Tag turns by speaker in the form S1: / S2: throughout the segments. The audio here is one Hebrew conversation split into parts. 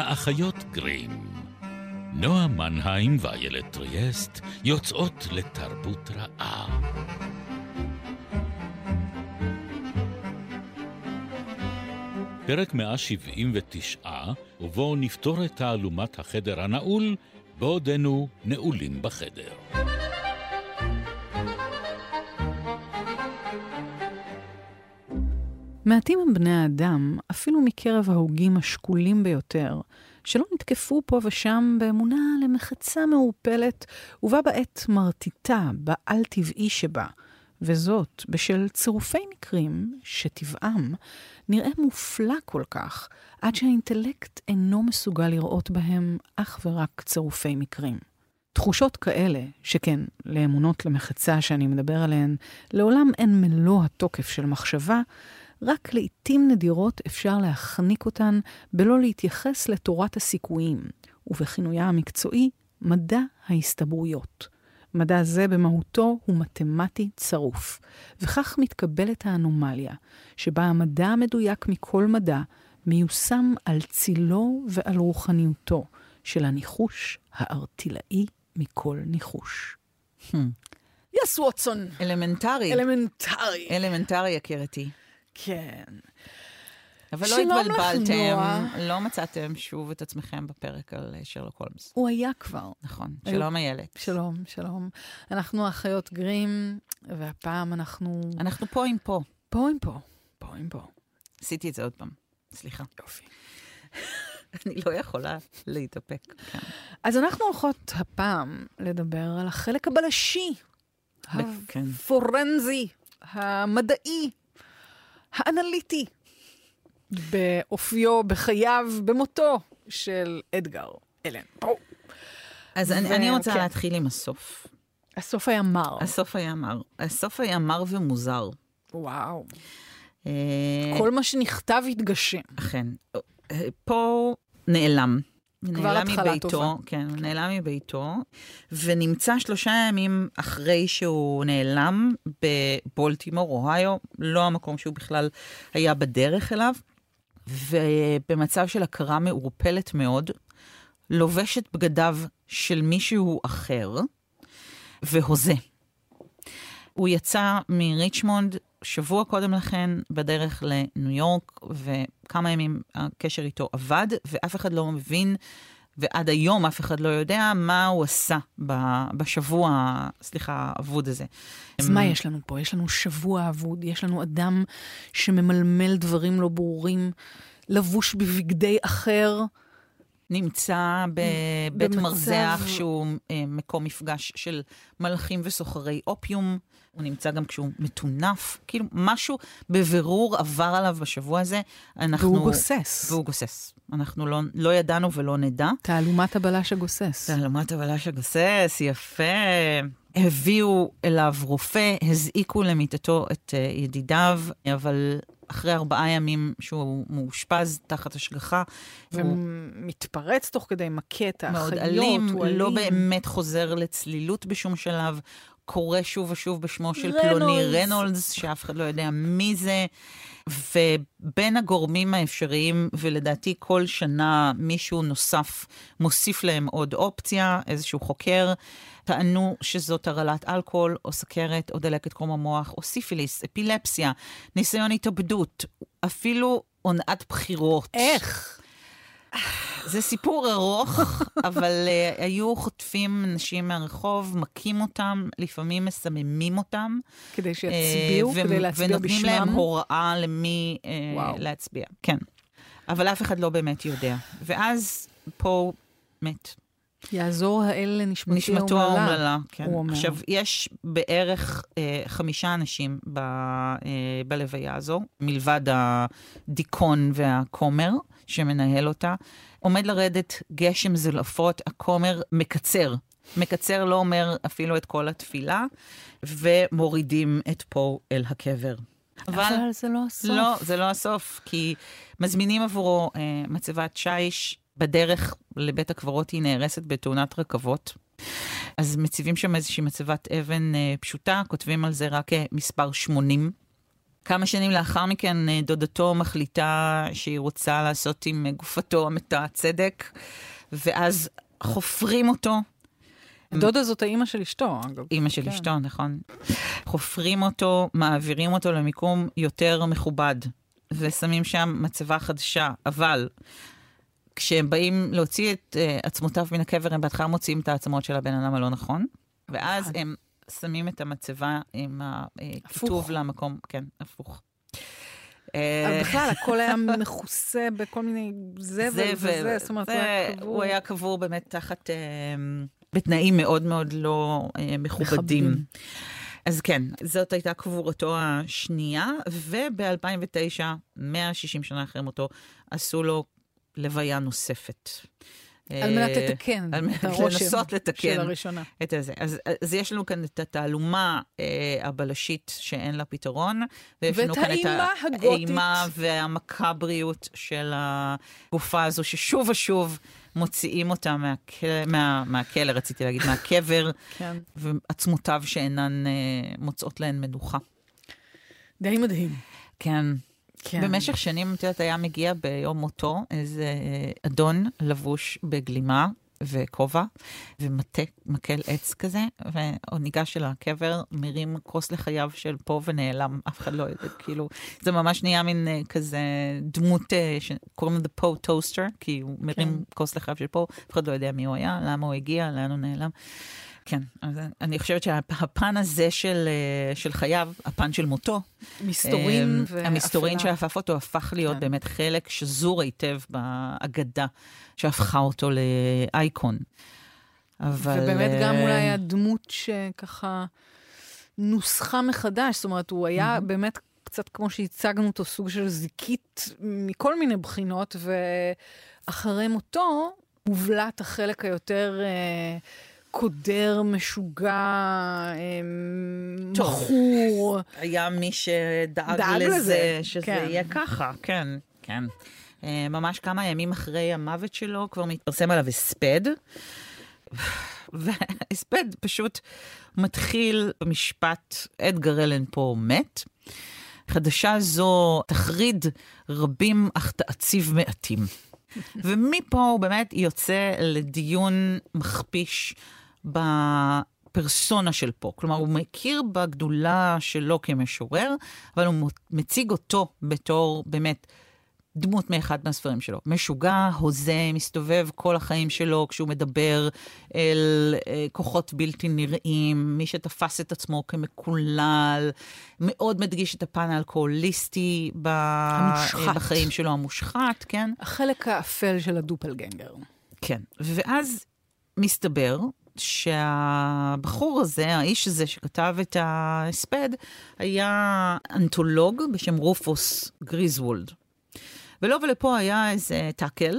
S1: האחיות גרים. נועה מנהיים ואיילת טריאסט יוצאות לתרבות רעה. פרק 179, ובו נפתור את תעלומת החדר הנעול, בעודנו נעולים בחדר.
S2: מעטים הם בני האדם, אפילו מקרב ההוגים השקולים ביותר, שלא נתקפו פה ושם באמונה למחצה מעורפלת, ובה בעת מרטיטה בעל טבעי שבה, וזאת בשל צירופי מקרים שטבעם נראה מופלא כל כך, עד שהאינטלקט אינו מסוגל לראות בהם אך ורק צירופי מקרים. תחושות כאלה, שכן, לאמונות למחצה שאני מדבר עליהן, לעולם אין מלוא התוקף של מחשבה, רק לעתים נדירות אפשר להחניק אותן בלא להתייחס לתורת הסיכויים, ובכינויה המקצועי, מדע ההסתברויות. מדע זה במהותו הוא מתמטי צרוף, וכך מתקבלת האנומליה, שבה המדע המדויק מכל מדע מיושם על צילו ועל רוחניותו של הניחוש הארטילאי מכל ניחוש.
S3: Hmm.
S2: Yes ווטסון.
S3: אלמנטרי.
S2: אלמנטרי.
S3: אלמנטרי, יקירתי.
S2: כן.
S3: אבל לא התבלבלתם, לא מצאתם שוב את עצמכם בפרק על אה, שרלוק הולמס.
S2: הוא היה כבר.
S3: נכון. שלום איילת.
S2: שלום, שלום. אנחנו אחיות גרים, והפעם אנחנו...
S3: אנחנו פה עם פה.
S2: פה עם פה. פה עם פה.
S3: עשיתי את זה עוד פעם. סליחה.
S2: יופי.
S3: אני לא יכולה להתאפק. כן.
S2: אז אנחנו הולכות הפעם לדבר על החלק הבלשי,
S3: כן.
S2: הפורנזי, המדעי, האנליטי, באופיו, בחייו, במותו של אדגר אלן.
S3: אז אני, אני רוצה כן. להתחיל עם הסוף.
S2: הסוף היה מר.
S3: הסוף היה מר. הסוף היה מר ומוזר.
S2: וואו. אה... כל מה שנכתב התגשם.
S3: אכן. פה נעלם.
S2: כבר התחלה טובה.
S3: כן, הוא נעלם מביתו, ונמצא שלושה ימים אחרי שהוא נעלם בבולטימור, אוהיו, לא המקום שהוא בכלל היה בדרך אליו, ובמצב של הכרה מעורפלת מאוד, לובש את בגדיו של מישהו אחר, והוזה. הוא יצא מריצ'מונד שבוע קודם לכן בדרך לניו יורק, וכמה ימים הקשר איתו עבד, ואף אחד לא מבין, ועד היום אף אחד לא יודע מה הוא עשה בשבוע, סליחה, האבוד הזה.
S2: אז מה יש לנו פה? יש לנו שבוע אבוד, יש לנו אדם שממלמל דברים לא ברורים, לבוש בבגדי אחר.
S3: נמצא בבית במצב... מרזח שהוא אה, מקום מפגש של מלאכים וסוחרי אופיום. הוא נמצא גם כשהוא מטונף, כאילו משהו בבירור עבר עליו בשבוע הזה.
S2: אנחנו... והוא גוסס.
S3: והוא גוסס. אנחנו לא, לא ידענו ולא נדע.
S2: תעלומת הבלש הגוסס.
S3: תעלומת הבלש הגוסס, יפה. הביאו אליו רופא, הזעיקו למיטתו את uh, ידידיו, אבל אחרי ארבעה ימים שהוא מאושפז תחת השגחה.
S2: ומתפרץ הוא... תוך כדי מכה את האחיות,
S3: מאוד אלים, הוא אלים. לא באמת חוזר לצלילות בשום שלב. קורא שוב ושוב בשמו של רנולדס. פלוני רנולדס, שאף אחד לא יודע מי זה. ובין הגורמים האפשריים, ולדעתי כל שנה מישהו נוסף מוסיף להם עוד אופציה, איזשהו חוקר, טענו שזאת הרעלת אלכוהול, או סכרת, או דלקת קרום המוח, או סיפיליס, אפילפסיה, ניסיון התאבדות, אפילו הונאת בחירות.
S2: איך?
S3: זה סיפור ארוך, אבל uh, היו חוטפים אנשים מהרחוב, מכים אותם, לפעמים מסממים אותם.
S2: כדי שיצביעו, uh, כדי להצביע בשמם.
S3: ונותנים להם הוראה למי uh, להצביע. כן. אבל אף אחד לא באמת יודע. ואז פה מת.
S2: יעזור האל לנשמתי
S3: נשמתו האומללה. כן. עכשיו, יש בערך אה, חמישה אנשים ב, אה, בלוויה הזו, מלבד הדיכון והכומר שמנהל אותה. עומד לרדת גשם זלעפות, הכומר מקצר. מקצר לא אומר אפילו את כל התפילה, ומורידים את פה אל הקבר.
S2: אבל, אבל זה לא הסוף.
S3: לא, זה לא הסוף, כי מזמינים עבורו אה, מצבת שיש בדרך לבית הקברות, היא נהרסת בתאונת רכבות. אז מציבים שם איזושהי מצבת אבן אה, פשוטה, כותבים על זה רק אה, מספר 80. כמה שנים לאחר מכן אה, דודתו מחליטה שהיא רוצה לעשות עם אה, גופתו המתה צדק, ואז חופרים אותו.
S2: דודה זאת האימא של אשתו, אגב.
S3: אימא של
S2: כן.
S3: אשתו, נכון. חופרים אותו, מעבירים אותו למיקום יותר מכובד, ושמים שם מצבה חדשה, אבל כשהם באים להוציא את uh, עצמותיו מן הקבר, הם בהתחלה מוציאים את העצמות של הבן אדם הלא נכון, ואז
S2: נכון.
S3: הם שמים את המצבה עם הכיתוב למקום, כן, הפוך.
S2: אבל
S3: אה,
S2: בכלל, הכל היה מכוסה בכל מיני זבל וזה, זאת אומרת, הוא היה קבור.
S3: הוא היה קבור באמת תחת, אה, בתנאים מאוד מאוד לא אה, מכובדים. אז כן, זאת הייתה קבורתו השנייה, וב-2009, 160 שנה אחרי מותו, עשו לו לוויה נוספת.
S2: על מנת
S3: אה,
S2: לתקן
S3: על מנת
S2: את הרושם
S3: לנסות לתקן.
S2: של הראשונה.
S3: את הזה. אז, אז יש לנו כאן את התעלומה אה, הבלשית שאין לה פתרון, ויש לנו כאן את
S2: האימה
S3: והמקבריות של הגופה הזו, ששוב ושוב מוציאים אותה מהכלא, מה, מהכלא, רציתי להגיד, מהקבר,
S2: כן.
S3: ועצמותיו שאינן אה, מוצאות להן מנוחה.
S2: די מדהים.
S3: כן.
S2: כן.
S3: במשך שנים, את יודעת, היה מגיע ביום מותו איזה אה, אדון לבוש בגלימה וכובע ומטה, מקל עץ כזה, והוא ניגש אל הקבר, מרים כוס לחייו של פה ונעלם, אף אחד לא יודע, כאילו, זה ממש נהיה מין אה, כזה דמות אה, שקוראים לזה פה טוסטר, כי הוא מרים
S2: כן.
S3: כוס לחייו של פה, אף אחד לא יודע מי הוא היה, למה הוא הגיע, לאן הוא נעלם. כן, אז אני חושבת שהפן הזה של, אה, של חייו, הפן של מותו,
S2: מסתורין
S3: אה,
S2: ואפלה.
S3: המסתורין שאפף אותו הפך להיות
S2: כן.
S3: באמת חלק שזור היטב באגדה שהפכה אותו לאייקון. אבל...
S2: ובאמת גם
S3: אה,
S2: אולי הדמות שככה נוסחה מחדש, זאת אומרת, הוא היה באמת קצת כמו שהצגנו אותו, סוג של זיקית מכל מיני בחינות, ואחרי מותו הובלט החלק היותר... אה, קודר, משוגע,
S3: טוב.
S2: מכור.
S3: היה מי שדאג
S2: דאג
S3: לזה,
S2: לזה,
S3: שזה
S2: כן.
S3: יהיה ככה, כן, כן. אה, ממש כמה ימים אחרי המוות שלו כבר מתפרסם עליו הספד. וההספד פשוט מתחיל במשפט, אדגר אלן פה מת. חדשה זו תחריד רבים אך תעציב מעטים. ומפה הוא באמת יוצא לדיון מכפיש בפרסונה של פה. כלומר, הוא מכיר בגדולה שלו כמשורר, אבל הוא מציג אותו בתור באמת דמות מאחד מהספרים שלו. משוגע, הוזה, מסתובב כל החיים שלו כשהוא מדבר אל אה, כוחות בלתי נראים, מי שתפס את עצמו כמקולל, מאוד מדגיש את הפן האלכוהוליסטי ב...
S2: המושחת.
S3: בחיים שלו, המושחת, כן?
S2: החלק האפל של הדופלגנגר.
S3: כן. ואז מסתבר שהבחור הזה, האיש הזה שכתב את ההספד, היה אנתולוג בשם רופוס גריזוולד. ולו ולפה היה איזה tackle,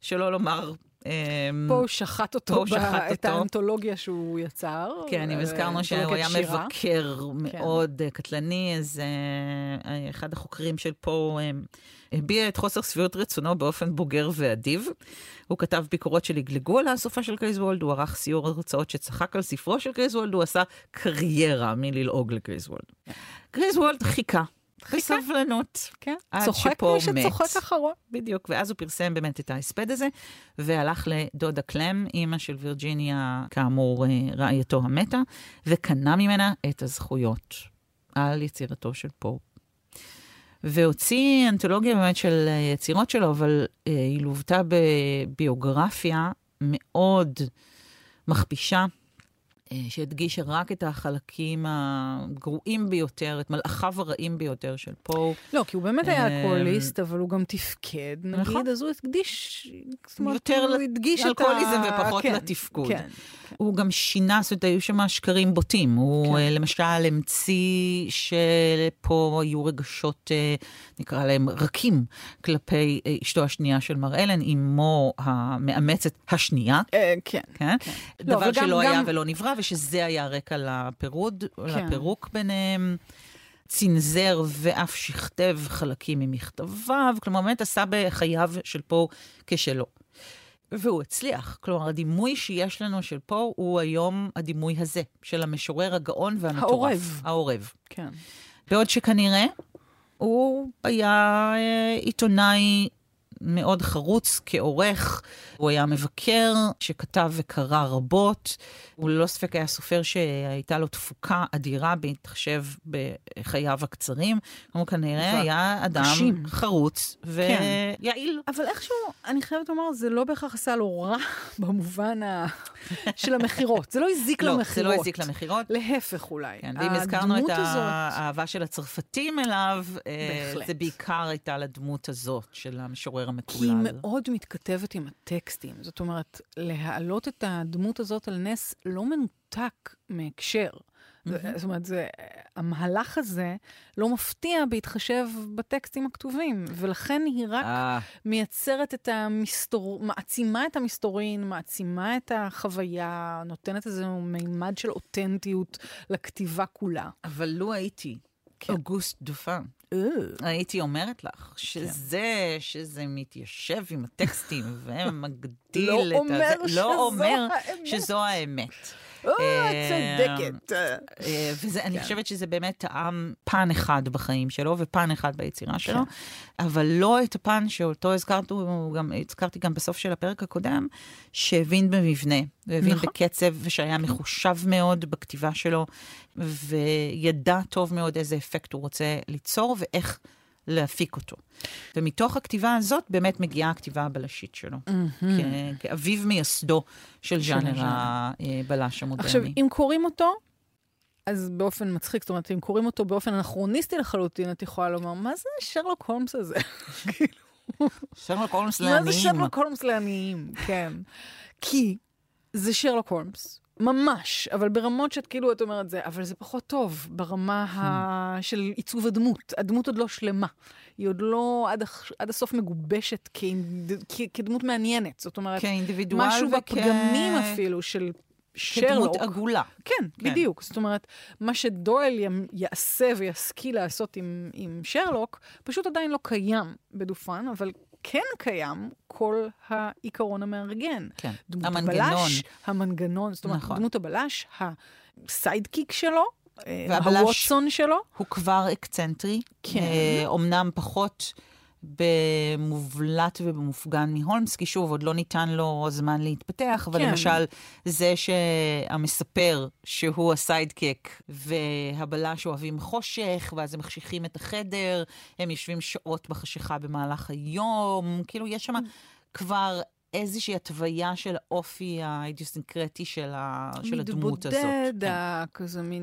S3: שלא לומר... אמ,
S2: פה הוא שחט אותו,
S3: פה הוא שחט
S2: את
S3: אותו.
S2: האנתולוגיה שהוא יצר.
S3: כן, אם
S2: אה,
S3: הזכרנו שהוא
S2: אנתולוגיית
S3: היה
S2: שירה.
S3: מבקר מאוד אה, קטלני, אז אה, אחד החוקרים של פה אה, הביע את חוסר שביעות רצונו באופן בוגר ואדיב. הוא כתב ביקורות שלגלגו על הסופה של גריזוולד, הוא ערך סיור הרצאות שצחק על ספרו של גריזוולד, הוא עשה קריירה מללעוג לגריזוולד. גריזוולד חיכה. בסבלנות,
S2: כן, צוחק מי
S3: מת.
S2: שצוחק אחרון.
S3: בדיוק, ואז הוא פרסם באמת את ההספד הזה, והלך לדודה קלם, אימא של וירג'יניה, כאמור, אה, רעייתו המתה, וקנה ממנה את הזכויות על יצירתו של פופ. והוציא אנתולוגיה באמת של אה, יצירות שלו, אבל אה, היא לוותה בביוגרפיה מאוד מכפישה. אה, שהדגישה רק את החלקים הגרועים ביותר, את מלאכיו הרעים ביותר של פה.
S2: לא, כי הוא באמת היה
S3: אמ,
S2: אלכוהוליסט, אבל הוא גם תפקד,
S3: נכון.
S2: נגיד, אז הוא הקדיש, זאת אומרת,
S3: יותר
S2: הוא הדגיש את ה...
S3: לאלכוהוליזם ופחות
S2: כן,
S3: לתפקוד.
S2: כן.
S3: הוא גם שינה, זאת אומרת, היו שם שקרים בוטים. הוא
S2: כן.
S3: אה, למשל המציא שפה היו רגשות, אה, נקרא להם רכים, כלפי אה, אשתו השנייה של מר אלן, אמו המאמצת השנייה.
S2: אה, כן.
S3: כן?
S2: לא,
S3: דבר
S2: וגם-
S3: שלא היה
S2: גם-
S3: ולא נברא, ושזה היה הרקע לפירוד,
S2: כן.
S3: לפירוק ביניהם. צנזר ואף שכתב חלקים ממכתביו, כלומר, באמת עשה בחייו של פה כשלו. והוא הצליח. כלומר, הדימוי שיש לנו של פה הוא היום הדימוי הזה, של המשורר הגאון והמטורף.
S2: העורב.
S3: העורב.
S2: כן.
S3: בעוד שכנראה הוא היה אה, עיתונאי מאוד חרוץ כעורך, הוא היה מבקר שכתב וקרא רבות. הוא ללא ספק היה סופר שהייתה לו תפוקה אדירה בהתחשב בחייו הקצרים. הוא כנראה היה אדם
S2: קשים.
S3: חרוץ
S2: כן.
S3: ויעיל.
S2: אבל איכשהו, אני חייבת לומר, זה לא בהכרח עשה לו רע במובן ה... של המכירות. זה לא הזיק
S3: לא,
S2: למכירות.
S3: זה לא הזיק למכירות.
S2: להפך אולי.
S3: כן, ואם הזכרנו את
S2: הזאת...
S3: האהבה של הצרפתים אליו, אה,
S2: בהחלט.
S3: זה בעיקר הייתה לדמות הזאת של המשורר
S2: כי היא
S3: המקולל.
S2: מאוד מתכתבת עם הטקסטים. זאת אומרת, להעלות את הדמות הזאת על נס לא מנותק מהקשר. זה- זאת אומרת, זה, המהלך הזה לא מפתיע בהתחשב בטקסטים הכתובים, ולכן היא רק
S3: אה,
S2: מייצרת את המסתור... מעצימה את המסתורין, מעצימה את החוויה, נותנת איזה מימד של אותנטיות לכתיבה כולה.
S3: אבל לו הייתי
S2: כן.
S3: אוגוסט דופן, הייתי אומרת לך שזה, שזה מתיישב עם הטקסטים ומגדיל
S2: לא
S3: את
S2: אומר
S3: הזה,
S2: שזו
S3: לא אומר
S2: האמת.
S3: שזו האמת.
S2: אה,
S3: אה,
S2: צודקת.
S3: אה, וזה, אני
S2: כן.
S3: חושבת שזה באמת טעם פן אחד בחיים שלו ופן אחד ביצירה שלו, אבל לא את הפן שאותו הזכרתי גם, הזכרתי גם בסוף של הפרק הקודם, שהבין במבנה, והבין
S2: נכון.
S3: בקצב, ושהיה מחושב מאוד בכתיבה שלו, וידע טוב מאוד איזה אפקט הוא רוצה ליצור ואיך להפיק אותו. ומתוך הכתיבה הזאת באמת מגיעה הכתיבה הבלשית שלו, כ- כאביו מייסדו של ז'אנר. הבלש המודרני.
S2: עכשיו, אם קוראים אותו, אז באופן מצחיק, זאת אומרת, אם קוראים אותו באופן אנכרוניסטי לחלוטין, את יכולה לומר, מה זה שרלוק הולמס הזה?
S3: שרלוק הולמס
S2: מה זה
S3: לעניים.
S2: שרלוק הולמס לעניים? כן. כי זה שרלוק הולמס, ממש, אבל ברמות שאת כאילו, את אומרת זה, אבל זה פחות טוב ברמה ה... של עיצוב הדמות. הדמות עוד לא שלמה. היא עוד לא עד, הח- עד הסוף מגובשת כאינד- כ... כדמות מעניינת. זאת אומרת,
S3: כאינדיבידואל
S2: משהו
S3: וכ-
S2: בפגמים אפילו של שרלוק.
S3: כדמות עגולה.
S2: כן,
S3: כן.
S2: בדיוק. זאת אומרת, מה שדואל י- יעשה וישכיל לעשות עם, עם שרלוק, פשוט עדיין לא קיים בדופן, אבל כן קיים כל העיקרון המארגן.
S3: כן.
S2: דמות
S3: המנגנון.
S2: הבלש, המנגנון, זאת אומרת,
S3: נכון.
S2: דמות הבלש, ה sidekick שלו, אה,
S3: והבלש-
S2: הווטסון שלו,
S3: הוא כבר אקסצנטרי.
S2: כן.
S3: אה, אומנם פחות במובלט ובמופגן מהולמס, כי שוב, עוד לא ניתן לו זמן להתפתח, אבל
S2: כן.
S3: למשל, זה שהמספר שהוא ה sidekick והבלש אוהבים חושך, ואז הם מחשיכים את החדר, הם יושבים שעות בחשיכה במהלך היום, כאילו, יש שם כבר... איזושהי התוויה של האופי האידיוסינקרטי של, ה... של הדמות הזאת.
S2: מתבודד,
S3: כן,
S2: ה- כזה מין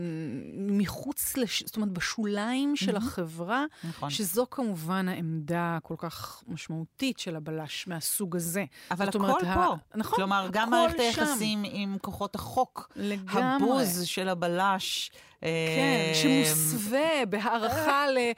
S2: מחוץ, לש... זאת אומרת, בשוליים של החברה,
S3: נכון.
S2: שזו כמובן העמדה הכל כך משמעותית של הבלש מהסוג הזה.
S3: אבל הכל
S2: אומרת, ה-
S3: פה.
S2: נכון,
S3: כלומר, גם מערכת. היחסים עם כוחות החוק.
S2: לגמרי.
S3: הבוז של הבלש.
S2: כן,
S3: אה,
S2: שמוסווה בהערכה ל-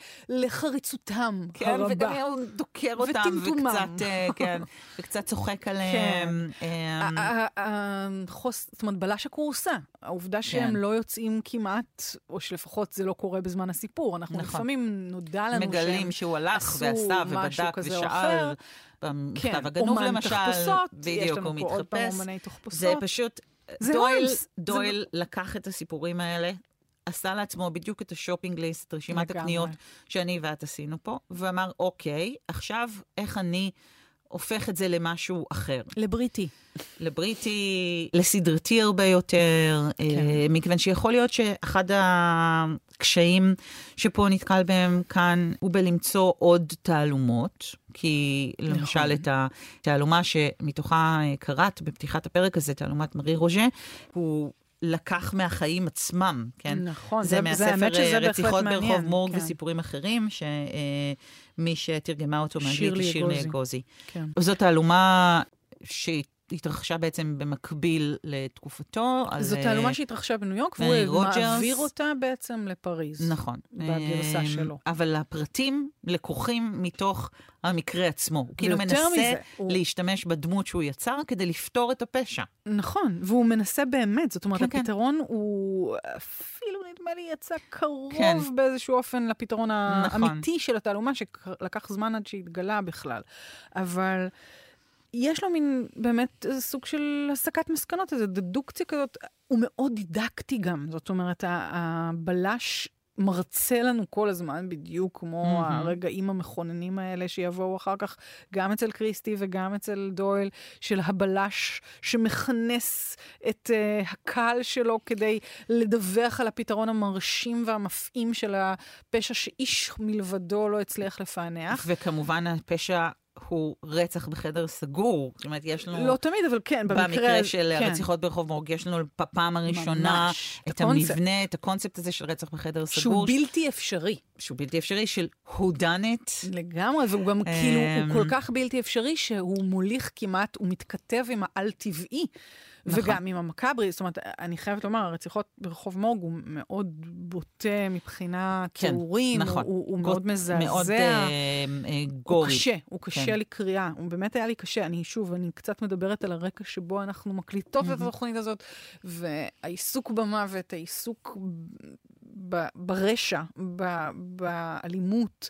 S2: לחריצותם
S3: כן,
S2: הרבה.
S3: וגם הוא דוקר אותם. וקצת, אה, כן, וקצת צוחק עליהם. אה,
S2: ה- ה- ה- החוס- זאת אומרת, בלש הכורסה. העובדה שהם
S3: כן.
S2: לא יוצאים כמעט, או שלפחות זה לא קורה בזמן הסיפור. אנחנו
S3: נכון.
S2: לפעמים נודע לנו שהם...
S3: מגלים שהוא הלך ועשה ובדק ושאל. במכתב
S2: כן,
S3: הגנוב למשל,
S2: תחפושות,
S3: בדיוק, הוא מתחפש. זה פשוט, דויל,
S2: הולמס. זה-
S3: דויל לקח את הסיפורים האלה, עשה לעצמו בדיוק את ה shopping list, רשימת
S2: לגמרי.
S3: הקניות שאני ואת עשינו פה, ואמר, אוקיי, עכשיו איך אני הופך את זה למשהו אחר.
S2: לבריטי.
S3: לבריטי, לסדרתי הרבה יותר, כן. מכיוון שיכול להיות שאחד הקשיים שפה נתקל בהם כאן הוא בלמצוא עוד תעלומות, כי למשל
S2: נכון.
S3: את התעלומה שמתוכה אה, קראת בפתיחת הפרק הזה, תעלומת מארי רוז'ה, הוא... לקח מהחיים עצמם, כן?
S2: נכון,
S3: זה,
S2: זה- זה
S3: מהספר
S2: שזה
S3: אה, רציחות
S2: מעניין,
S3: ברחוב מורג
S2: כן.
S3: וסיפורים אחרים, שמי שתרגמה אותו מאנגלית היא שירלי
S2: אגוזי. כן.
S3: זו תעלומה שהתרחשה בעצם במקביל לתקופתו.
S2: זו
S3: אה,
S2: תעלומה שהתרחשה בניו יורק, והוא
S3: רוג'רס.
S2: מעביר אותה בעצם לפריז.
S3: נכון.
S2: בגרסה
S3: אה,
S2: שלו.
S3: אבל הפרטים לקוחים מתוך המקרה עצמו. הוא כאילו מנסה
S2: מזה, הוא-
S3: להשתמש בדמות שהוא יצר כדי לפתור את הפשע.
S2: נכון, והוא מנסה באמת, זאת אומרת,
S3: כן, כן.
S2: הפתרון הוא אפילו, נדמה לי, יצא קרוב
S3: כן.
S2: באיזשהו אופן לפתרון
S3: נכון.
S2: האמיתי של התעלומה, שלקח זמן עד שהתגלה בכלל. אבל יש לו מין, באמת, סוג של הסקת מסקנות, איזו דדוקציה כזאת. הוא מאוד דידקטי גם, זאת אומרת, הבלש מרצה לנו כל הזמן, בדיוק כמו mm-hmm. הרגעים המכוננים האלה שיבואו אחר כך, גם אצל קריסטי וגם אצל דויל, של הבלש שמכנס את uh, הקהל שלו כדי לדווח על הפתרון המרשים והמפעים של הפשע שאיש מלבדו לא הצליח לפענח.
S3: וכמובן הפשע הוא רצח בחדר סגור. זאת אומרת, יש לנו...
S2: לא תמיד, אבל כן, במקרה...
S3: במקרה של כן. הרציחות ברחוב מורג, יש לנו בפעם הראשונה ממש, את הקונספט. המבנה, את הקונספט הזה של רצח בחדר סגור.
S2: שהוא בלתי אפשרי.
S3: שהוא בלתי אפשרי, של who done it.
S2: לגמרי, והוא גם כאילו, הוא כל כך בלתי אפשרי, שהוא מוליך כמעט, הוא מתכתב עם העל-טבעי. נכון. וגם עם המכברי, זאת אומרת, אני חייבת לומר, הרציחות ברחוב מורג הוא מאוד בוטה מבחינה כן, כיעורים, נכון. הוא, הוא מאוד מזעזע.
S3: מאוד אה, אה, גורי.
S2: הוא קשה, הוא קשה כן. לקריאה, הוא באמת היה לי קשה. אני שוב, אני קצת מדברת על הרקע שבו אנחנו מקליטות mm-hmm. את התוכנית הזאת, והעיסוק במוות, העיסוק ב, ברשע, ב, באלימות.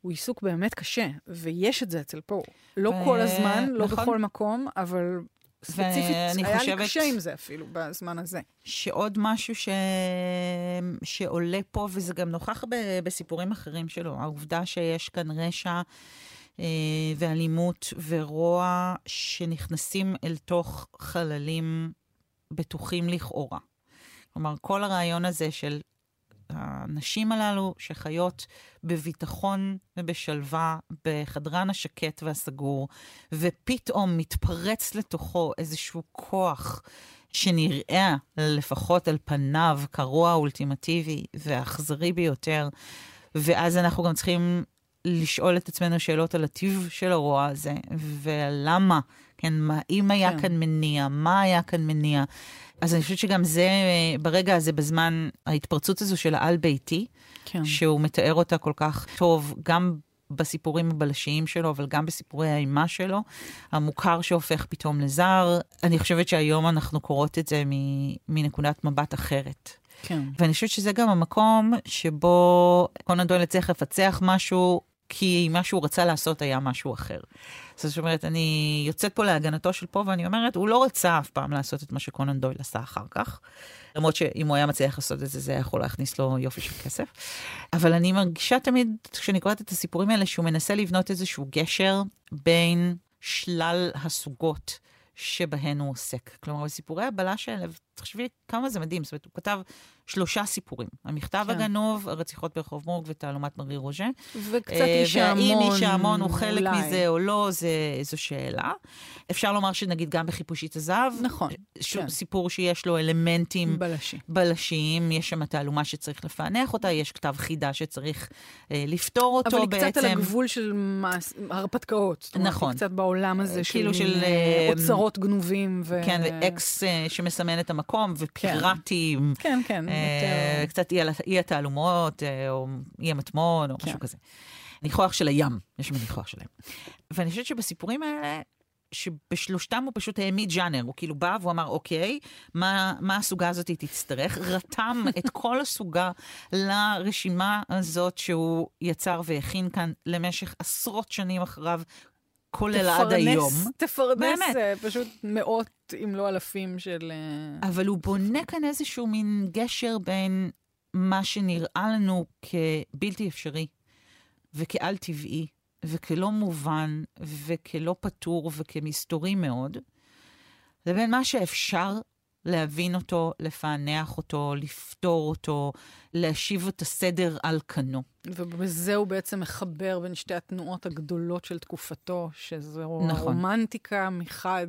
S2: הוא עיסוק באמת קשה, ויש את זה אצל פה. לא ו... כל הזמן, לא נכון. בכל מקום, אבל ספציפית, היה לי קשה עם זה אפילו בזמן הזה.
S3: שעוד משהו ש... שעולה פה, וזה גם נוכח ב... בסיפורים אחרים שלו, העובדה שיש כאן רשע אה, ואלימות ורוע שנכנסים אל תוך חללים בטוחים לכאורה. כלומר, כל הרעיון הזה של הנשים הללו שחיות בביטחון ובשלווה בחדרן השקט והסגור, ופתאום מתפרץ לתוכו איזשהו כוח שנראה, לפחות על פניו, כרוע האולטימטיבי והאכזרי ביותר, ואז אנחנו גם צריכים לשאול את עצמנו שאלות על הטיב של הרוע הזה, ולמה, כן, מה, אם היה כן. כאן מניע, מה היה כאן מניע. אז אני חושבת שגם זה, ברגע הזה, בזמן ההתפרצות הזו של העל-ביתי, כן. שהוא מתאר אותה כל כך טוב, גם בסיפורים הבלשיים שלו, אבל גם בסיפורי האימה שלו, המוכר שהופך פתאום לזר. אני חושבת שהיום אנחנו קוראות את זה מנקודת מבט אחרת.
S2: כן.
S3: ואני חושבת שזה גם המקום שבו קונן דויל הצליח לפצח משהו כי מה שהוא רצה לעשות היה משהו אחר. זאת אומרת, אני יוצאת פה להגנתו של פה ואני אומרת, הוא לא רצה אף פעם לעשות את מה שקונן דויל עשה אחר כך. למרות שאם הוא היה מצליח לעשות את זה, זה יכול להכניס לו יופי של כסף. אבל אני מרגישה תמיד, כשאני קוראת את הסיפורים האלה, שהוא מנסה לבנות איזשהו גשר בין שלל הסוגות שבהן הוא עוסק. כלומר, בסיפורי הבלש האלה, תחשבי כמה זה מדהים, זאת אומרת, הוא כתב שלושה סיפורים. המכתב כן. הגנוב, הרציחות ברחוב מורג ותעלומת מרי רוז'ה.
S2: וקצת אה, איש ההמון,
S3: והאם איש ההמון הוא חלק אולי. מזה או לא, זה, זו שאלה. אפשר לומר שנגיד גם בחיפושית הזהב,
S2: נכון,
S3: ש... כן. סיפור שיש לו אלמנטים
S2: בלשי.
S3: בלשיים, יש שם תעלומה שצריך לפענח אותה, יש כתב חידה שצריך אה, לפתור אותו
S2: אבל
S3: בעצם.
S2: אבל היא קצת על הגבול של מס... הרפתקאות.
S3: נכון.
S2: היא קצת בעולם הזה
S3: אה, כאילו של...
S2: של אה, אוצרות גנובים. ו...
S3: כן, ואקס אה, שמסמן את המקום, ופיראטים.
S2: כן, כן.
S3: אה, קצת אי התעלומות, אה, או אי המטמון, או כן. משהו כזה. ניחוח של הים, יש שם ניחוח שלהם. ואני חושבת שבסיפורים האלה, שבשלושתם הוא פשוט העמיד ז'אנר, הוא כאילו בא והוא אמר, אוקיי, מה, מה הסוגה הזאת תצטרך? רתם את כל הסוגה לרשימה הזאת שהוא יצר והכין כאן למשך עשרות שנים אחריו, כולל עד היום.
S2: תפרנס באמת. אה, פשוט מאות, אם לא אלפים של...
S3: אה, אבל הוא בונה כאן איזשהו מין גשר בין מה שנראה לנו כבלתי אפשרי, וכעל טבעי, וכלא מובן, וכלא פתור, וכמסתורי מאוד, לבין מה שאפשר להבין אותו, לפענח אותו, לפתור אותו, להשיב את הסדר על כנו.
S2: ובזה הוא בעצם מחבר בין שתי התנועות הגדולות של תקופתו, שזו נכון. הרומנטיקה מחד,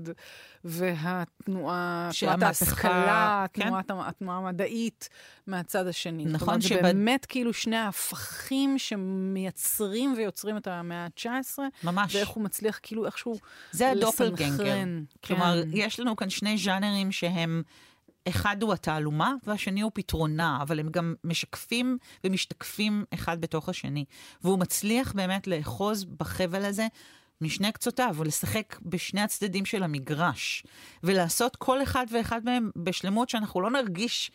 S2: והתנועה, תנועת ההשכלה, כן? תנועת, התנועה המדעית מהצד השני.
S3: נכון.
S2: זאת אומרת, שבד... זה באמת כאילו שני ההפכים שמייצרים ויוצרים את המאה ה-19.
S3: ממש.
S2: ואיך הוא מצליח כאילו איכשהו
S3: זה הדופלגנגר. כן. כלומר, יש לנו כאן שני ז'אנרים שהם... אחד הוא התעלומה והשני הוא פתרונה, אבל הם גם משקפים ומשתקפים אחד בתוך השני. והוא מצליח באמת לאחוז בחבל הזה משני קצותיו, ולשחק בשני הצדדים של המגרש, ולעשות כל אחד ואחד מהם בשלמות שאנחנו לא נרגיש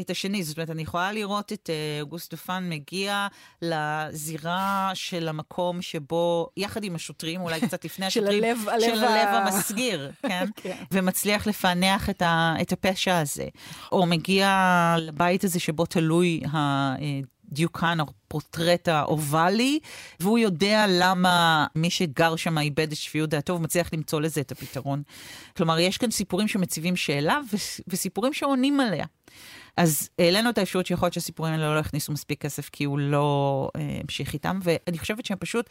S3: את השני. זאת אומרת, אני יכולה לראות את אה, אוגוסט דופן מגיע לזירה של המקום שבו, יחד עם השוטרים, אולי קצת לפני השוטרים,
S2: של הלב,
S3: של הלב ה... המסגיר, כן? כן? ומצליח לפענח את, ה, את הפשע הזה. או מגיע לבית הזה שבו תלוי ה... הדיוקן, הפורטרט האובלי, והוא יודע למה מי שגר שם איבד את שפיות דעתו ומצליח למצוא לזה את הפתרון. כלומר, יש כאן סיפורים שמציבים שאלה וסיפורים שעונים עליה. אז העלינו את האפשרות שיכול להיות שהסיפורים האלה לא הכניסו מספיק כסף כי הוא לא אה, המשיך איתם, ואני חושבת שהם פשוט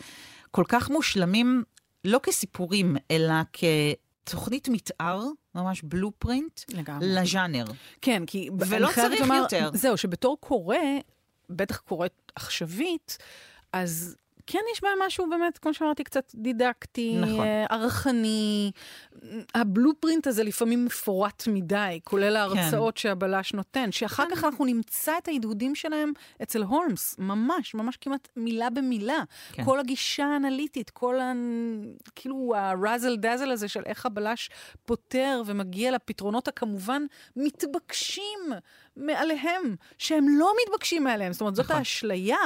S3: כל כך מושלמים, לא כסיפורים, אלא כתוכנית מתאר, ממש בלופרינט, לז'אנר.
S2: כן, כי...
S3: ולא צריך לומר, יותר.
S2: זהו, שבתור קורא, בטח קוראת עכשווית, אז כן יש בהם משהו באמת, כמו שאמרתי, קצת דידקטי, נכון. ערכני. הבלופרינט הזה לפעמים מפורט מדי, כולל ההרצאות כן. שהבלש נותן, שאחר כן. כך אנחנו נמצא את ההדהודים שלהם אצל הולמס, ממש, ממש כמעט מילה במילה. כן. כל הגישה האנליטית, כל ה... כאילו הראזל דאזל הזה של איך הבלש פותר ומגיע לפתרונות הכמובן מתבקשים מעליהם, שהם לא מתבקשים מעליהם. זאת אומרת, זאת נכון. האשליה.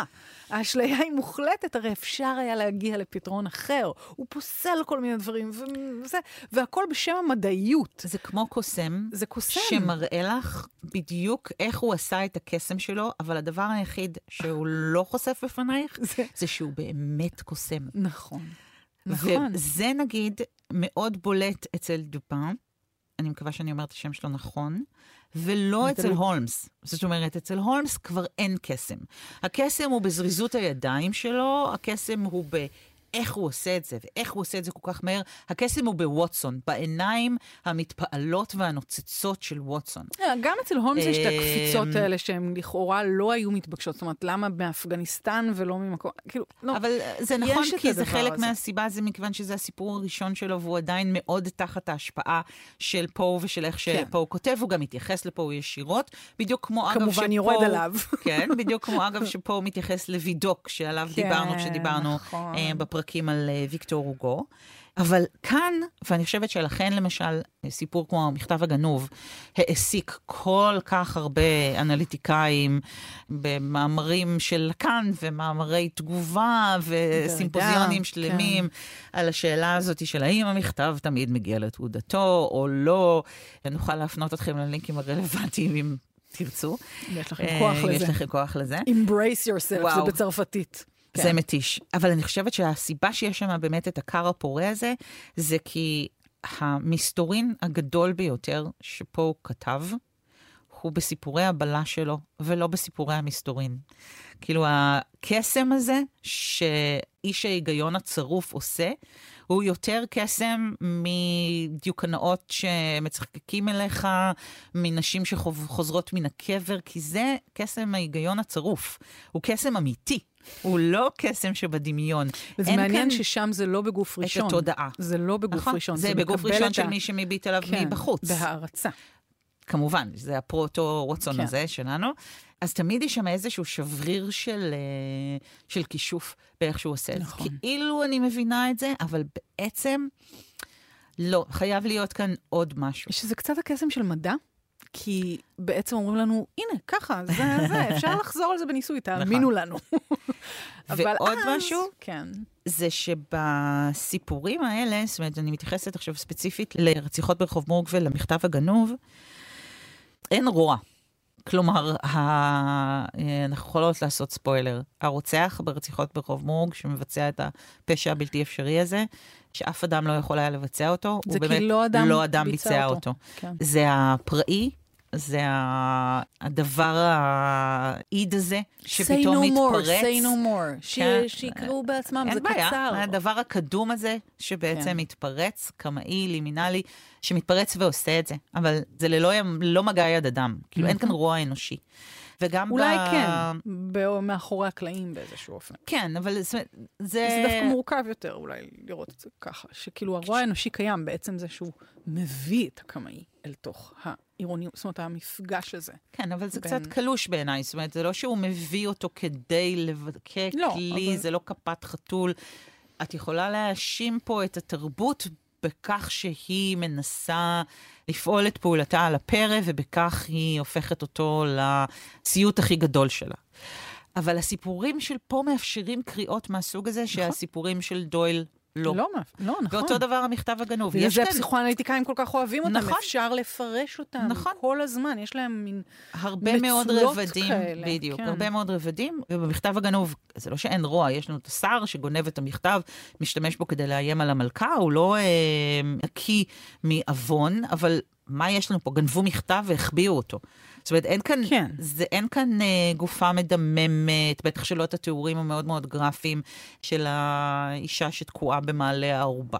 S2: האשליה היא מוחלטת, הרי אפשר היה להגיע לפתרון אחר. הוא פוסל כל מיני דברים, וזה, והכל בשם המדעיות.
S3: זה כמו קוסם.
S2: זה קוסם.
S3: שמראה לך בדיוק איך הוא עשה את הקסם שלו, אבל הדבר היחיד שהוא לא חושף בפנייך, זה, זה שהוא באמת קוסם.
S2: נכון. נכון.
S3: וזה נגיד מאוד בולט אצל דופן. אני מקווה שאני אומרת את השם שלו נכון. ולא אצל הולמס. זאת אומרת, אצל הולמס כבר אין קסם. הקסם הוא בזריזות הידיים שלו, הקסם הוא ב... איך הוא עושה את זה, ואיך הוא עושה את זה כל כך מהר. הקסם הוא בווטסון, בעיניים המתפעלות והנוצצות של ווטסון.
S2: אה, גם אצל הולמס יש את אה, הקפיצות האלה שהן לכאורה לא היו מתבקשות. זאת אומרת, למה מאפגניסטן ולא ממקום, כאילו, לא.
S3: אבל זה נכון, כי זה חלק הזה. מהסיבה, זה מכיוון שזה הסיפור הראשון שלו, והוא עדיין מאוד תחת ההשפעה של פה ושל איך כן. שפה הוא כותב, הוא גם מתייחס לפה ישירות, בדיוק כמו אגב
S2: שפה... כמובן יורד עליו.
S3: כן, בדיוק כמו אגב שפה הוא מתייחס לוידוק, שעליו כן, דיברנו כשדיברנו נכון. uh, פרקים על uh, ויקטור הוגו. אבל כאן, ואני חושבת שלכן למשל, סיפור כמו המכתב הגנוב העסיק כל כך הרבה אנליטיקאים במאמרים של כאן ומאמרי תגובה וסימפוזיונים שלמים כן. על השאלה הזאת של האם המכתב תמיד מגיע לתעודתו או לא. אני אוכל להפנות אתכם ללינקים הרלוונטיים אם תרצו.
S2: יש לכם כוח לזה.
S3: יש לכם כוח לזה.
S2: Embrace yourself. זה בצרפתית.
S3: כן. זה מתיש. אבל אני חושבת שהסיבה שיש שם באמת את הקר הפורה הזה, זה כי המסתורין הגדול ביותר שפה הוא כתב, הוא בסיפורי הבלה שלו, ולא בסיפורי המסתורין. כאילו, הקסם הזה שאיש ההיגיון הצרוף עושה, הוא יותר קסם מדיוקנאות שמצחקקים אליך, מנשים שחוזרות מן הקבר, כי זה קסם ההיגיון הצרוף. הוא קסם אמיתי. הוא לא קסם שבדמיון.
S2: וזה מעניין ששם זה לא בגוף ראשון.
S3: את התודעה.
S2: זה לא בגוף נכון, ראשון.
S3: זה, זה בגוף ראשון של מי שמביט עליו כן, מבחוץ.
S2: בהערצה.
S3: כמובן, זה הפרוטו ווטסון כן. הזה שלנו. אז תמיד יש שם איזשהו שבריר של, אה, של כישוף באיך שהוא עושה נכון. את זה. כאילו אני מבינה את זה, אבל בעצם לא, חייב להיות כאן עוד משהו.
S2: שזה קצת הקסם של מדע. כי בעצם אומרים לנו, הנה, ככה, זה זה, אפשר לחזור על זה בניסוי, תאמינו לנו.
S3: ועוד אז, משהו,
S2: כן.
S3: זה שבסיפורים האלה, זאת אומרת, אני מתייחסת עכשיו ספציפית לרציחות ברחוב מורג ולמכתב הגנוב, אין רוע. כלומר, ה... אנחנו יכולות לעשות ספוילר. הרוצח ברציחות ברחוב מורג, שמבצע את הפשע הבלתי אפשרי הזה, שאף אדם לא יכול היה לבצע אותו, הוא באמת
S2: לא אדם,
S3: לא אדם ביצע, ביצע אותו. אותו. כן. זה הפראי, זה הדבר האיד הזה, שפתאום מתפרץ.
S2: say no more, say no more. כן. שיקראו בעצמם, זה בעיה. קצר. אין
S3: בעיה, הדבר הקדום הזה, שבעצם כן. מתפרץ, קמאי, לימינלי, שמתפרץ ועושה את זה. אבל זה ללא לא מגע יד אדם. כאילו, אין כאן רוע אנושי.
S2: וגם אולי ב... כן, ב... מאחורי הקלעים באיזשהו אופן.
S3: כן, אבל זה...
S2: זה דווקא מורכב יותר אולי לראות את זה ככה, שכאילו הרוע האנושי קיים בעצם זה שהוא מביא את הקמאי אל תוך העירוניות, זאת אומרת, המפגש הזה.
S3: כן, אבל זה בין... קצת קלוש בעיניי, זאת אומרת, זה לא שהוא מביא אותו כדי לבקר לא, כלי, אבל... זה לא כפת חתול. את יכולה להאשים פה את התרבות בכך שהיא מנסה לפעול את פעולתה על הפרא, ובכך היא הופכת אותו לסיוט הכי גדול שלה. אבל הסיפורים של פה מאפשרים קריאות מהסוג הזה, נכון. שהסיפורים של דויל לא.
S2: לא, לא, נכון.
S3: ואותו דבר המכתב הגנוב.
S2: בגלל
S3: יש
S2: זה
S3: כאן
S2: הפסיכואנליטיקאים כל כך אוהבים אותם,
S3: נכון.
S2: אפשר לפרש אותם
S3: נכון.
S2: כל הזמן, יש להם מין...
S3: הרבה מאוד רבדים,
S2: כאלה,
S3: בדיוק,
S2: כן.
S3: הרבה מאוד רבדים, ובמכתב הגנוב, זה לא שאין רוע, יש לנו את השר שגונב את המכתב, משתמש בו כדי לאיים על המלכה, הוא לא אה, נקי מעוון, אבל מה יש לנו פה? גנבו מכתב והחביאו אותו. זאת אומרת, אין כאן,
S2: כן.
S3: זה, אין כאן אה, גופה מדממת, בטח שלא את התיאורים המאוד מאוד גרפיים של האישה שתקועה במעלה הערובה.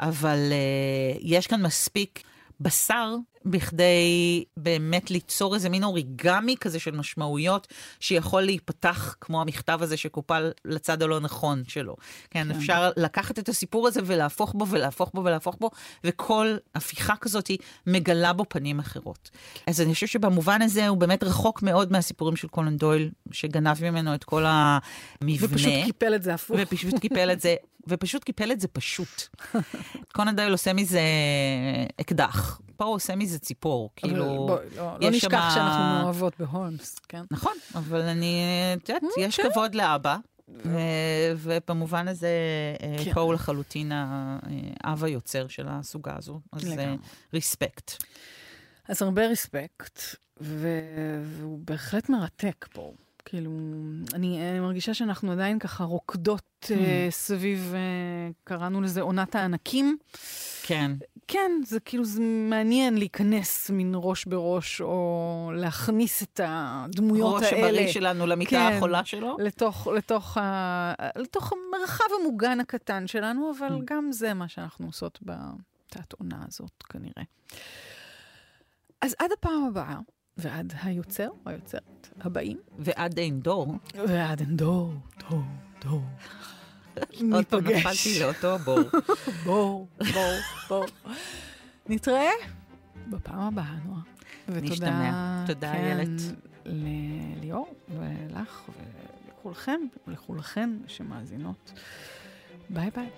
S3: אבל uh, יש כאן מספיק בשר בכדי באמת ליצור איזה מין אוריגמי כזה של משמעויות שיכול להיפתח כמו המכתב הזה שקופל לצד הלא נכון שלו. כן, כן, אפשר לקחת את הסיפור הזה ולהפוך בו ולהפוך בו ולהפוך בו, וכל הפיכה כזאת מגלה בו פנים אחרות. אז אני חושבת שבמובן הזה הוא באמת רחוק מאוד מהסיפורים של קולן דויל, שגנב ממנו את כל המבנה.
S2: ופשוט קיפל את זה הפוך.
S3: ופשוט קיפל את זה, ופשוט קיפל את זה פשוט. קונן דויל עושה מזה אקדח, פה הוא עושה מזה ציפור, כאילו...
S2: בואי, לא, לא
S3: יש
S2: נשכח
S3: שמה-
S2: שאנחנו מאוהבות בהולמס, כן?
S3: נכון, אבל אני, את יודעת, יש
S2: אוקיי.
S3: כבוד לאבא. אה, ובמובן הזה, אה,
S2: כן.
S3: פה הוא לחלוטין האב היוצר של הסוגה הזו, אז
S2: לגמרי.
S3: ריספקט.
S2: אז הרבה רספקט, ו- והוא בהחלט מרתק פה. כאילו, אני, אני מרגישה שאנחנו עדיין ככה רוקדות
S3: Hmm.
S2: uh, סביב, uh, קראנו לזה עונת הענקים.
S3: כן,
S2: כן, זה כאילו, זה מעניין להיכנס מין ראש בראש, או להכניס את הדמויות
S3: ראש
S2: האלה.
S3: הבריא שלנו למיטה
S2: כן.
S3: החולה שלו.
S2: לתוך, לתוך, ה... לתוך המרחב המוגן הקטן שלנו, אבל
S3: Mm.
S2: גם זה מה שאנחנו עושות בתת עונה הזאת, כנראה. אז עד הפעם הבאה, ועד היוצר, או היוצרת הבאים,
S3: ועד אין דור,
S2: ועד אין דור, דור, דור.
S3: עוד פעם
S2: ניפגש.
S3: נפלתי לאותו בור.
S2: בואו, בואו, בואו. נתראה בפעם הבאה, נועה. ותודה.
S3: תודה,
S2: כן,
S3: איילת.
S2: לליאור ולך ולכולכם, לכולכן שמאזינות. ביי ביי.